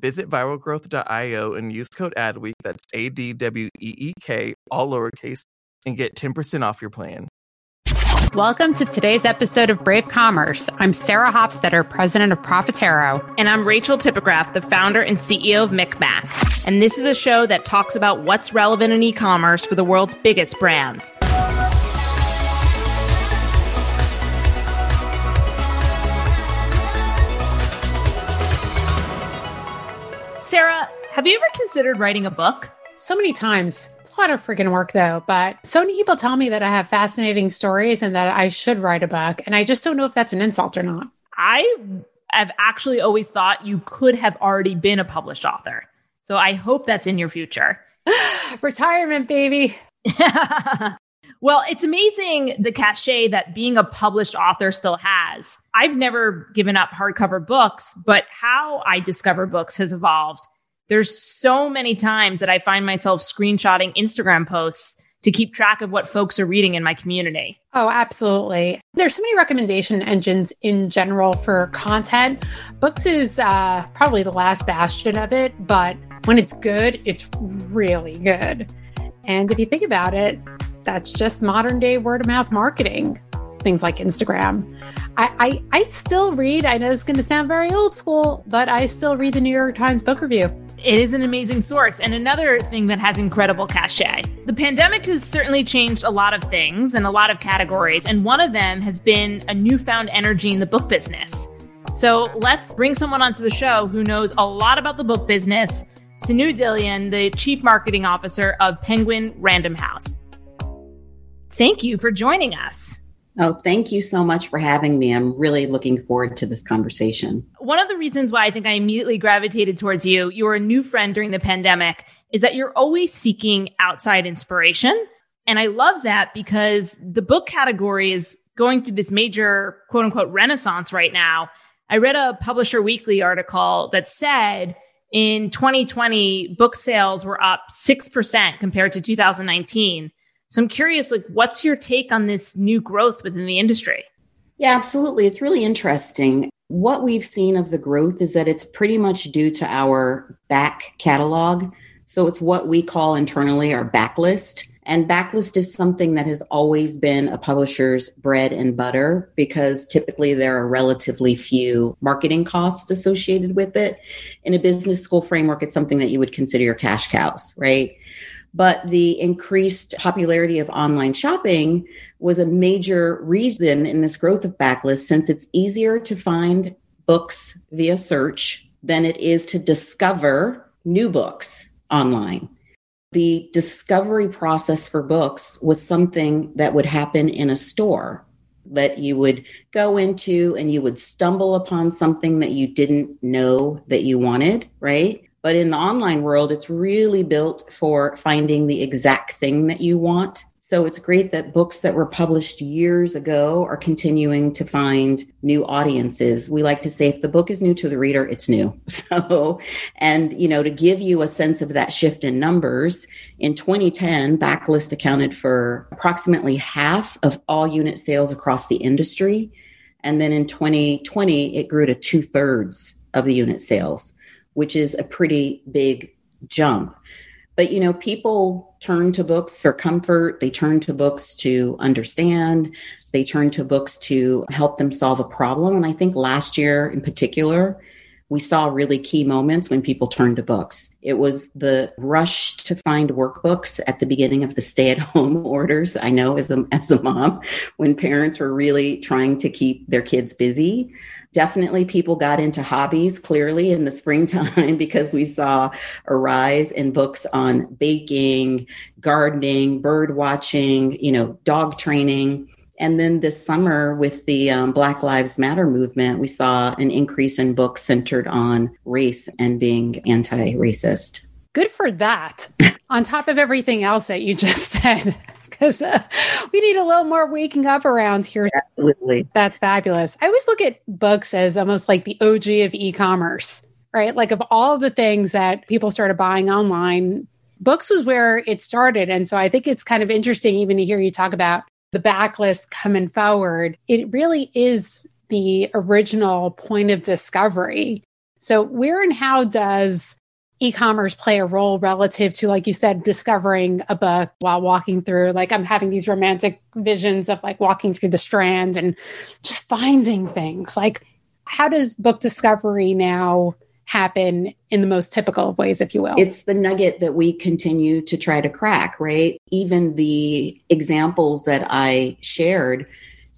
Visit viralgrowth.io and use code ADWEEK, that's A D W E E K, all lowercase, and get 10% off your plan. Welcome to today's episode of Brave Commerce. I'm Sarah Hofstetter, president of Profitero. And I'm Rachel Tipograph, the founder and CEO of MikMak. And this is a show that talks about what's relevant in e commerce for the world's biggest brands. Sarah, have you ever considered writing a book? So many times. It's a lot of freaking work though, but so many people tell me that I have fascinating stories and that I should write a book. And I just don't know if that's an insult or not. I have actually always thought you could have already been a published author. So I hope that's in your future. Retirement, baby. well, it's amazing the cachet that being a published author still has. I've never given up hardcover books, but how I discover books has evolved. There's so many times that I find myself screenshotting Instagram posts to keep track of what folks are reading in my community. Oh, absolutely. There's so many recommendation engines in general for content. Books is uh, probably the last bastion of it, but when it's good, it's really good. And if you think about it, that's just modern day word of mouth marketing, things like Instagram. I, I, I still read, I know it's going to sound very old school, but I still read the New York Times Book Review. It is an amazing source. And another thing that has incredible cachet. The pandemic has certainly changed a lot of things and a lot of categories. And one of them has been a newfound energy in the book business. So let's bring someone onto the show who knows a lot about the book business, Sanyu Dillon, the Chief Marketing Officer of Penguin Random House. Thank you for joining us. Oh, thank you so much for having me. I'm really looking forward to this conversation. One of the reasons why I think I immediately gravitated towards you, you were a new friend during the pandemic, is that you're always seeking outside inspiration. And I love that because the book category is going through this major quote unquote renaissance right now. I read a Publisher Weekly article that said in 2020, book sales were up 6% compared to 2019. So I'm curious, like, what's your take on this new growth within the industry? Yeah, absolutely. It's really interesting. What we've seen of the growth is that it's pretty much due to our back catalog. So it's what we call internally our backlist. And backlist is something that has always been a publisher's bread and butter because typically there are relatively few marketing costs associated with it. In a business school framework, it's something that you would consider your cash cows, right? But the increased popularity of online shopping was a major reason in this growth of backlist since it's easier to find books via search than it is to discover new books online. The discovery process for books was something that would happen in a store that you would go into and you would stumble upon something that you didn't know that you wanted, right? But in the online world, it's really built for finding the exact thing that you want. So it's great that books that were published years ago are continuing to find new audiences. We like to say if the book is new to the reader, it's new. So, and, you know, to give you a sense of that shift in numbers, in 2010, Backlist accounted for approximately half of all unit sales across the industry. And then in 2020, it grew to two thirds of the unit sales which is a pretty big jump. But, you know, people turn to books for comfort, they turn to books to understand, they turn to books to help them solve a problem. And I think last year in particular, we saw really key moments when people turned to books. It was the rush to find workbooks at the beginning of the stay at home orders. I know as a, as a mom, when parents were really trying to keep their kids busy. Definitely, people got into hobbies clearly in the springtime because we saw a rise in books on baking, gardening, bird watching, you know, dog training. And then this summer, with the um, Black Lives Matter movement, we saw an increase in books centered on race and being anti racist. Good for that. On top of everything else that you just said, because uh, we need a little more waking up around here. Absolutely. That's fabulous. I always look at books as almost like the OG of e commerce, right? Like, of all the things that people started buying online, books was where it started. And so I think it's kind of interesting even to hear you talk about the backlist coming forward. It really is the original point of discovery. So, where and how does e-commerce play a role relative to like you said discovering a book while walking through like i'm having these romantic visions of like walking through the strand and just finding things like how does book discovery now happen in the most typical of ways if you will it's the nugget that we continue to try to crack right even the examples that i shared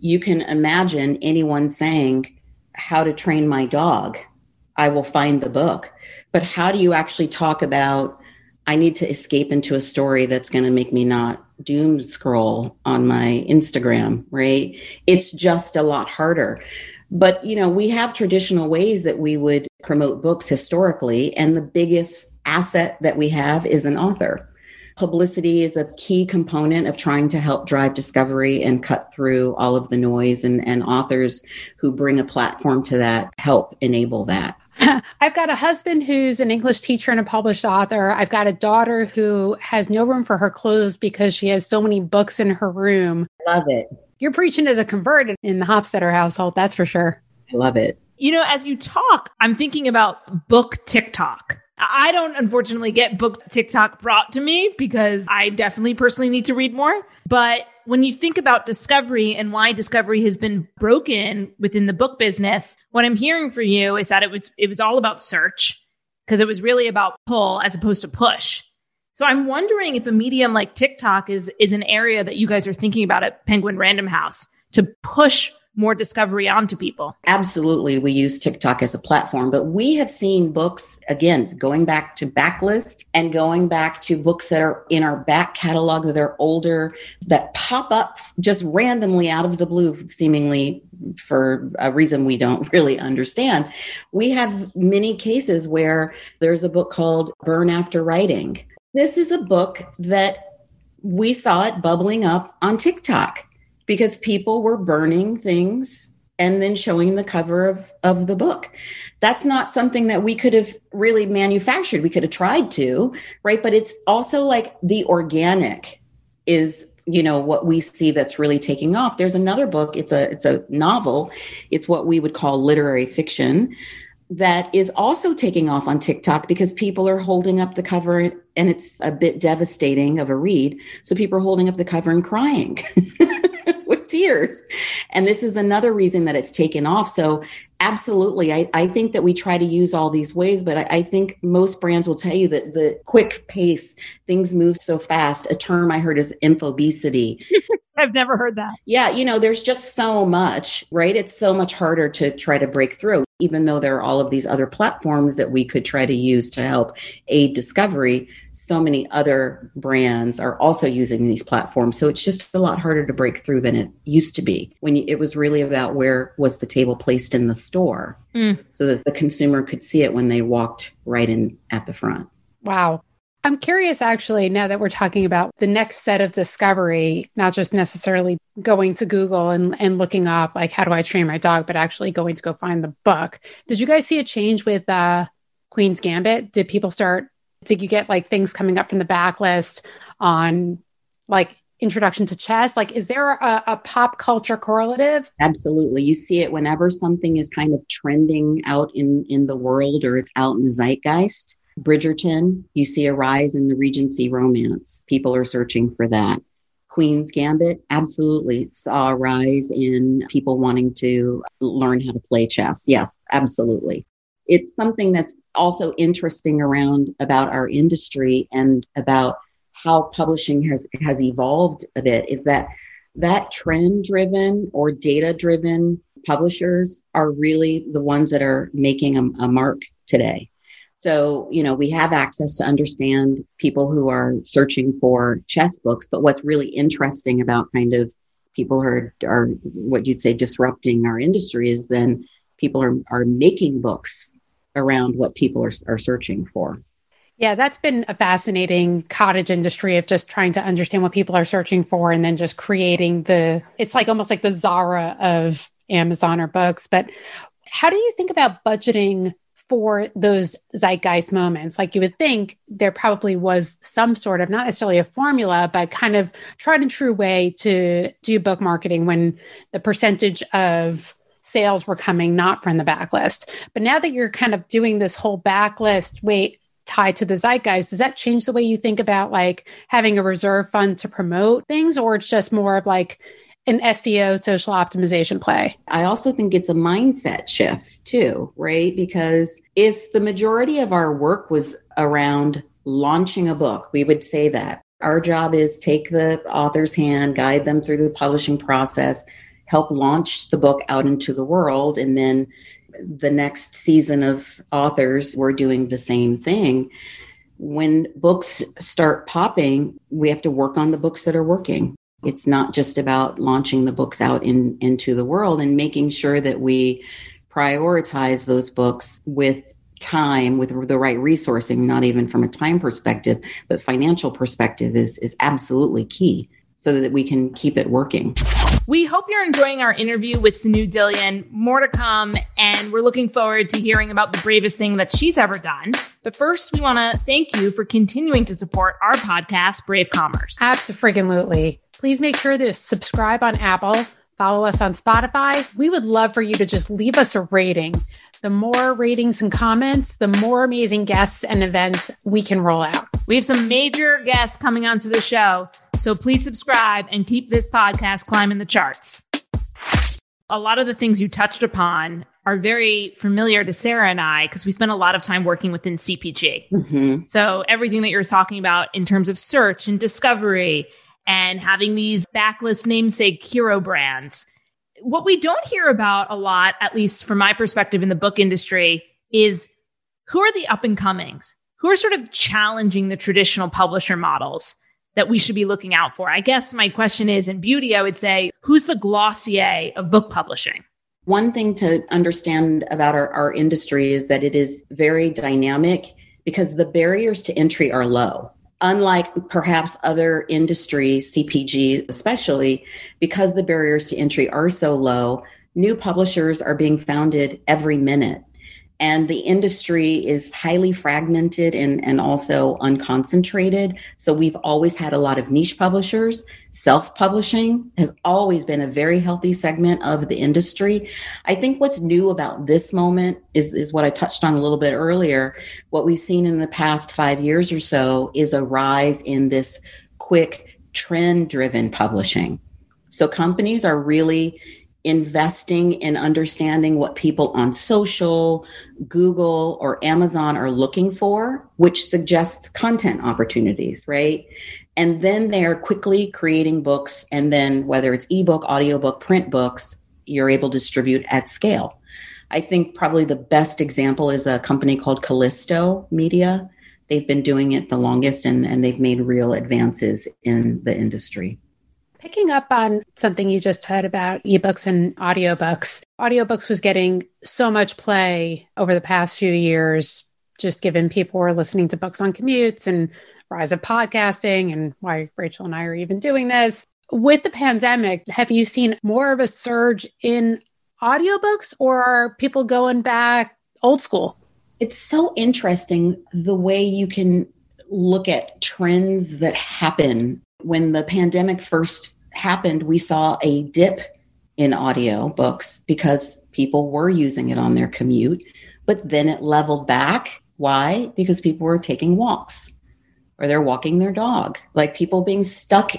you can imagine anyone saying how to train my dog i will find the book but how do you actually talk about I need to escape into a story that's going to make me not doom scroll on my Instagram, right? It's just a lot harder. But, you know, we have traditional ways that we would promote books historically, and the biggest asset that we have is an author. Publicity is a key component of trying to help drive discovery and cut through all of the noise, and, and authors who bring a platform to that help enable that. I've got a husband who's an English teacher and a published author. I've got a daughter who has no room for her clothes because she has so many books in her room. Love it. You're preaching to the converted in the Hofstetter household, that's for sure. I love it. You know, as you talk, I'm thinking about book TikTok. I don't unfortunately get book TikTok brought to me because I definitely personally need to read more. But when you think about discovery and why discovery has been broken within the book business, what I'm hearing for you is that it was it was all about search because it was really about pull as opposed to push. So I'm wondering if a medium like TikTok is is an area that you guys are thinking about at Penguin Random House to push more discovery onto people. Absolutely. We use TikTok as a platform, but we have seen books, again, going back to backlist and going back to books that are in our back catalog that are older, that pop up just randomly out of the blue, seemingly for a reason we don't really understand. We have many cases where there's a book called Burn After Writing. This is a book that we saw it bubbling up on TikTok because people were burning things and then showing the cover of, of the book. That's not something that we could have really manufactured. We could have tried to, right? But it's also like the organic is you know what we see that's really taking off there's another book it's a it's a novel it's what we would call literary fiction that is also taking off on TikTok because people are holding up the cover and it's a bit devastating of a read. So people are holding up the cover and crying. tears. And this is another reason that it's taken off. So absolutely, I, I think that we try to use all these ways, but I, I think most brands will tell you that the quick pace, things move so fast. A term I heard is infobesity. I've never heard that. Yeah, you know, there's just so much, right? It's so much harder to try to break through, even though there are all of these other platforms that we could try to use to help aid discovery. So many other brands are also using these platforms. So it's just a lot harder to break through than it used to be when it was really about where was the table placed in the store mm. so that the consumer could see it when they walked right in at the front. Wow. I'm curious actually, now that we're talking about the next set of discovery, not just necessarily going to Google and, and looking up, like, how do I train my dog, but actually going to go find the book. Did you guys see a change with uh, Queen's Gambit? Did people start, did you get like things coming up from the backlist on like introduction to chess? Like, is there a, a pop culture correlative? Absolutely. You see it whenever something is kind of trending out in, in the world or it's out in the zeitgeist Bridgerton, you see a rise in the Regency romance. People are searching for that. Queen's Gambit absolutely saw a rise in people wanting to learn how to play chess. Yes, absolutely. It's something that's also interesting around about our industry and about how publishing has has evolved a bit is that that trend driven or data driven publishers are really the ones that are making a, a mark today so, you know, we have access to understand people who are searching for chess books. But what's really interesting about kind of people who are, are what you'd say disrupting our industry is then people are, are making books around what people are, are searching for. Yeah, that's been a fascinating cottage industry of just trying to understand what people are searching for and then just creating the, it's like almost like the Zara of Amazon or books. But how do you think about budgeting for those zeitgeist moments? Like you would think there probably was some sort of, not necessarily a formula, but kind of tried and true way to do book marketing when the percentage of sales were coming not from the backlist. But now that you're kind of doing this whole backlist, wait, tied to the zeitgeist does that change the way you think about like having a reserve fund to promote things or it's just more of like an SEO social optimization play. I also think it's a mindset shift too, right? Because if the majority of our work was around launching a book, we would say that. Our job is take the author's hand, guide them through the publishing process, help launch the book out into the world, and then the next season of authors, we're doing the same thing. When books start popping, we have to work on the books that are working. It's not just about launching the books out in, into the world and making sure that we prioritize those books with time with the right resourcing not even from a time perspective but financial perspective is is absolutely key so that we can keep it working we hope you're enjoying our interview with Sanyu Dillon. More to come, and we're looking forward to hearing about the bravest thing that she's ever done. But first, we want to thank you for continuing to support our podcast, Brave Commerce. Absolutely. Please make sure to subscribe on Apple, follow us on Spotify. We would love for you to just leave us a rating. The more ratings and comments, the more amazing guests and events we can roll out. We have some major guests coming onto the show. So please subscribe and keep this podcast climbing the charts. A lot of the things you touched upon are very familiar to Sarah and I because we spend a lot of time working within CPG. Mm-hmm. So everything that you're talking about in terms of search and discovery and having these backlist namesake hero brands. What we don't hear about a lot, at least from my perspective in the book industry, is who are the up and comings? Who are sort of challenging the traditional publisher models? that we should be looking out for? I guess my question is in beauty, I would say, who's the Glossier of book publishing? One thing to understand about our, our industry is that it is very dynamic because the barriers to entry are low. Unlike perhaps other industries, CPG especially, because the barriers to entry are so low, new publishers are being founded every minute and the industry is highly fragmented and, and also unconcentrated. So we've always had a lot of niche publishers. Self publishing has always been a very healthy segment of the industry. I think what's new about this moment is, is what I touched on a little bit earlier. What we've seen in the past five years or so is a rise in this quick trend driven publishing. So companies are really investing in understanding what people on social, Google, or Amazon are looking for, which suggests content opportunities, right? And then they're quickly creating books. And then whether it's ebook, audiobook, print books, you're able to distribute at scale. I think probably the best example is a company called Callisto Media. They've been doing it the longest and, and they've made real advances in the industry. Picking up on something you just said about ebooks and audiobooks, audiobooks was getting so much play over the past few years, just given people were listening to books on commutes and rise of podcasting and why Rachel and I are even doing this. With the pandemic, have you seen more of a surge in audiobooks or are people going back old school? It's so interesting the way you can look at trends that happen when the pandemic first happened, we saw a dip in audio books because people were using it on their commute, but then it leveled back. Why? Because people were taking walks or they're walking their dog. Like people being stuck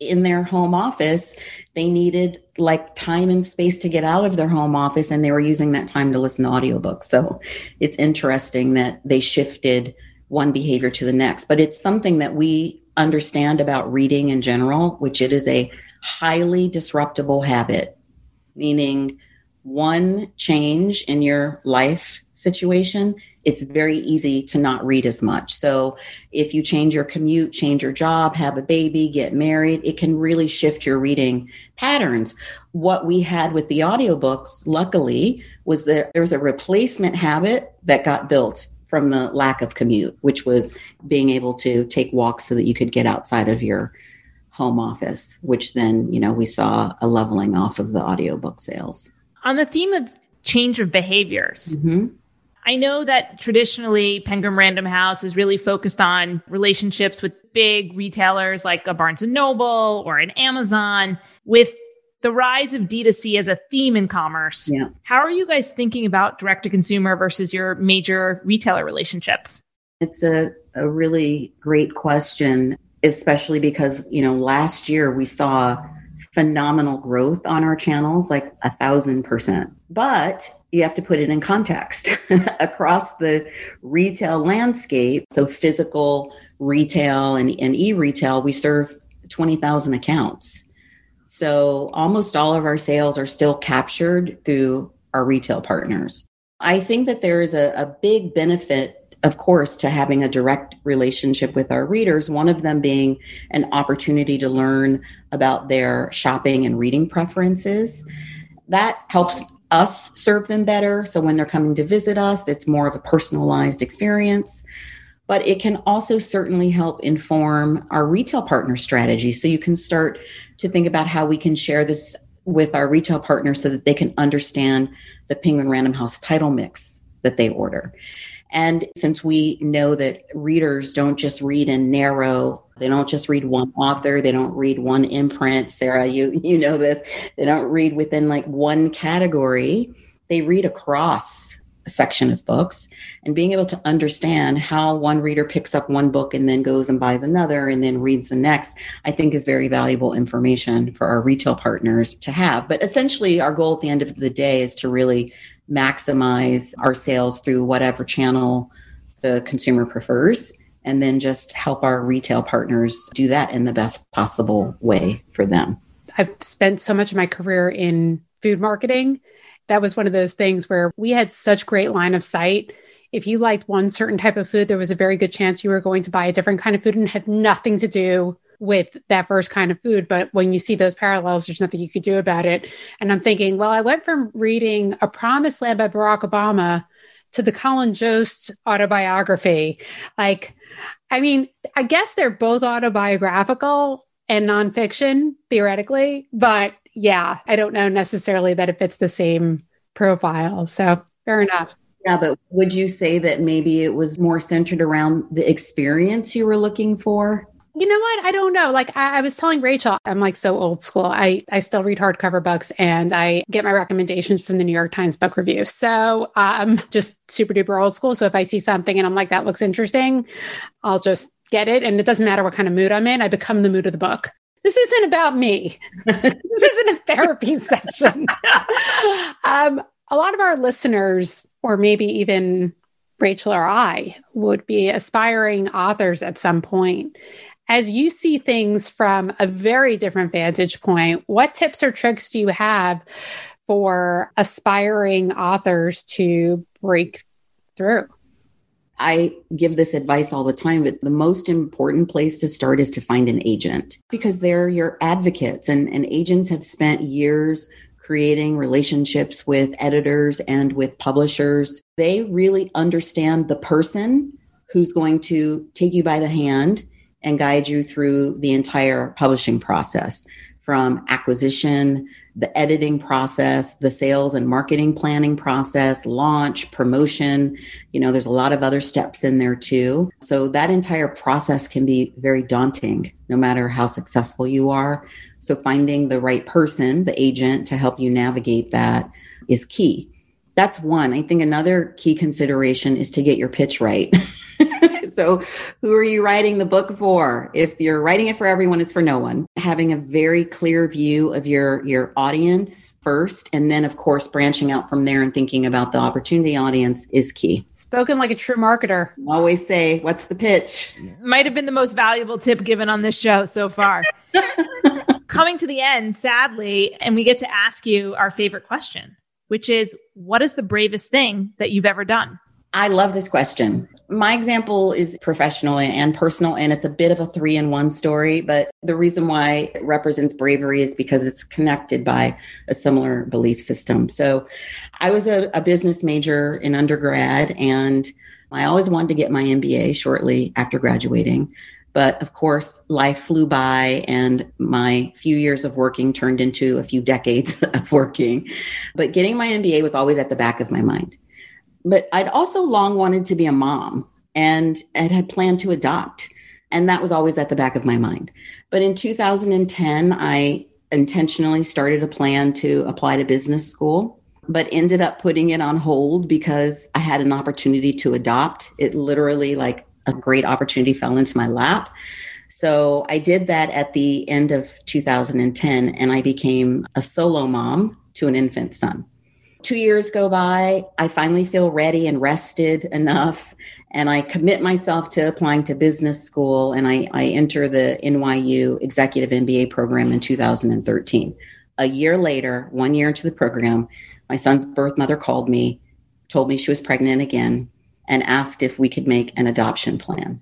in their home office, they needed like time and space to get out of their home office and they were using that time to listen to audiobooks. So it's interesting that they shifted one behavior to the next, but it's something that we understand about reading in general, which it is a highly disruptible habit, meaning one change in your life situation, it's very easy to not read as much. So if you change your commute, change your job, have a baby, get married, it can really shift your reading patterns. What we had with the audiobooks, luckily, was that there was a replacement habit that got built from the lack of commute, which was being able to take walks so that you could get outside of your home office, which then, you know, we saw a leveling off of the audiobook sales. On the theme of change of behaviors, mm-hmm. I know that traditionally Penguin Random House is really focused on relationships with big retailers like a Barnes and Noble or an Amazon. With the rise of D2C as a theme in commerce, yeah. how are you guys thinking about direct to consumer versus your major retailer relationships? It's a, a really great question, especially because, you know, last year we saw phenomenal growth on our channels, like a thousand percent. But you have to put it in context across the retail landscape. So, physical retail and, and e retail, we serve 20,000 accounts. So, almost all of our sales are still captured through our retail partners. I think that there is a, a big benefit, of course, to having a direct relationship with our readers, one of them being an opportunity to learn about their shopping and reading preferences. That helps us serve them better. So when they're coming to visit us, it's more of a personalized experience. But it can also certainly help inform our retail partner strategy. So you can start to think about how we can share this with our retail partners so that they can understand the Penguin Random House title mix that they order. And since we know that readers don't just read in narrow, they don't just read one author, they don't read one imprint. Sarah, you you know this. They don't read within like one category. They read across section of books and being able to understand how one reader picks up one book and then goes and buys another and then reads the next, I think is very valuable information for our retail partners to have. But essentially our goal at the end of the day is to really maximize our sales through whatever channel the consumer prefers and then just help our retail partners do that in the best possible way for them. I've spent so much of my career in food marketing. That was one of those things where we had such great line of sight. If you liked one certain type of food, there was a very good chance you were going to buy a different kind of food and had nothing to do with that first kind of food. But when you see those parallels, there's nothing you could do about it. And I'm thinking, well, I went from reading A Promised Land by Barack Obama to the Colin Jost autobiography. Like, I mean, I guess they're both autobiographical and nonfiction, theoretically. But yeah, I don't know necessarily that it fits the same profile. So fair enough. Yeah, but would you say that maybe it was more centered around the experience you were looking for? You know what? I don't know. Like I, I, was telling Rachel, I'm like so old school. I, I still read hardcover books and I get my recommendations from the New York Times book review. So I'm um, just super duper old school. So if I see something and I'm like, that looks interesting, I'll just get it. And it doesn't matter what kind of mood I'm in. I become the mood of the book. This isn't about me. this isn't a therapy session. um, a lot of our listeners, or maybe even Rachel or I, would be aspiring authors at some point as you see things from a very different vantage point, what tips or tricks do you have for aspiring authors to break through? I give this advice all the time, but the most important place to start is to find an agent because they're your advocates, and, and agents have spent years creating relationships with editors and with publishers. They really understand the person who's going to take you by the hand and guide you through the entire publishing process from acquisition, the editing process, the sales and marketing planning process, launch, promotion. You know, there's a lot of other steps in there too. So that entire process can be very daunting no matter how successful you are. So finding the right person, the agent to help you navigate that is key. That's one. I think another key consideration is to get your pitch right. so, who are you writing the book for? If you're writing it for everyone, it's for no one. Having a very clear view of your your audience first, and then of course branching out from there and thinking about the opportunity audience is key. Spoken like a true marketer. Always say, "What's the pitch?" Might have been the most valuable tip given on this show so far. Coming to the end, sadly, and we get to ask you our favorite question, which is, "What is the bravest thing that you've ever done?" I love this question. My example is professional and personal, and it's a bit of a three in one story. But the reason why it represents bravery is because it's connected by a similar belief system. So I was a, a business major in undergrad, and I always wanted to get my MBA shortly after graduating. But of course, life flew by, and my few years of working turned into a few decades of working. But getting my MBA was always at the back of my mind. But I'd also long wanted to be a mom and had planned to adopt. And that was always at the back of my mind. But in 2010, I intentionally started a plan to apply to business school, but ended up putting it on hold because I had an opportunity to adopt. It literally, like a great opportunity, fell into my lap. So I did that at the end of 2010, and I became a solo mom to an infant son. Two years go by. I finally feel ready and rested enough and I commit myself to applying to business school and I, I enter the NYU Executive MBA program in 2013. A year later, one year into the program, my son's birth mother called me, told me she was pregnant again, and asked if we could make an adoption plan.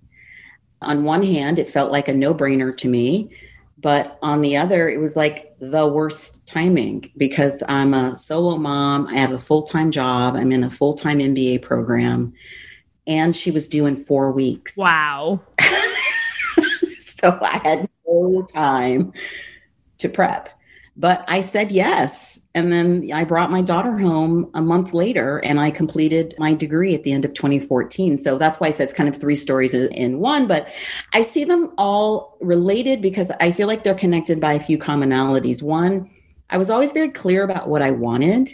On one hand, it felt like a no brainer to me, but on the other, it was like the worst timing because I'm a solo mom. I have a full time job. I'm in a full time MBA program and she was due in four weeks. Wow. so I had no time to prep. But I said yes. And then I brought my daughter home a month later and I completed my degree at the end of 2014. So that's why I said it's kind of three stories in one. But I see them all related because I feel like they're connected by a few commonalities. One, I was always very clear about what I wanted.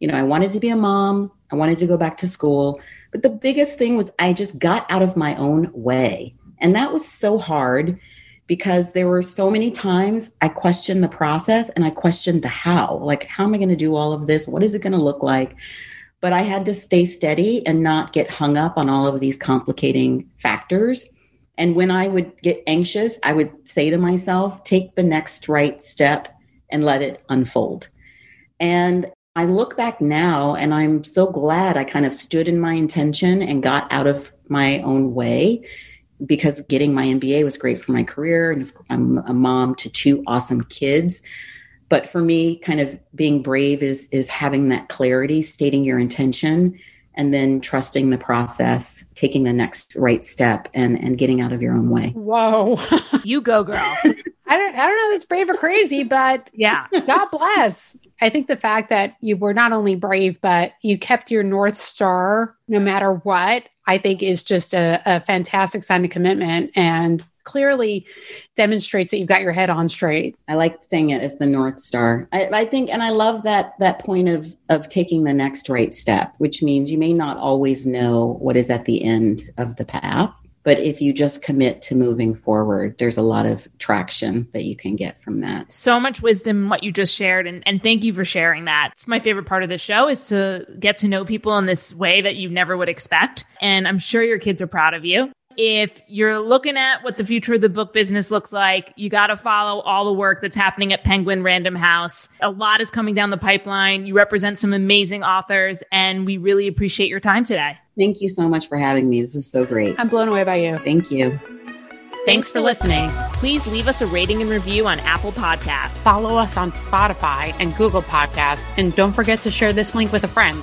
You know, I wanted to be a mom, I wanted to go back to school. But the biggest thing was I just got out of my own way. And that was so hard because there were so many times I questioned the process and I questioned the how. Like, how am I going to do all of this? What is it going to look like? But I had to stay steady and not get hung up on all of these complicating factors. And when I would get anxious, I would say to myself, take the next right step and let it unfold. And I look back now and I'm so glad I kind of stood in my intention and got out of my own way because getting my MBA was great for my career. And I'm a mom to two awesome kids. But for me, kind of being brave is is having that clarity, stating your intention, and then trusting the process, taking the next right step and and getting out of your own way. Whoa. you go, girl. I don't I don't know that's brave or crazy, but yeah. God bless. I think the fact that you were not only brave, but you kept your North Star no matter what, I think is just a, a fantastic sign of commitment and clearly demonstrates that you've got your head on straight. I like saying it as the North Star. I, I, think, and I love that that point of of taking the next right step, which means you may not always know what is at the end of the path, but if you just commit to moving forward, there's a lot of traction that you can get from that. So much wisdom what you just shared. And, and thank you for sharing that. It's my favorite part of the show is to get to know people in this way that you never would expect. And I'm sure your kids are proud of you if you're looking at what the future of the book business looks like, you got to follow all the work that's happening at Penguin Random House. A lot is coming down the pipeline. You represent some amazing authors, and we really appreciate your time today. Thank you so much for having me. This was so great. I'm blown away by you. Thank you. Thanks for listening. Please leave us a rating and review on Apple Podcasts. Follow us on Spotify and Google Podcasts. And don't forget to share this link with a friend.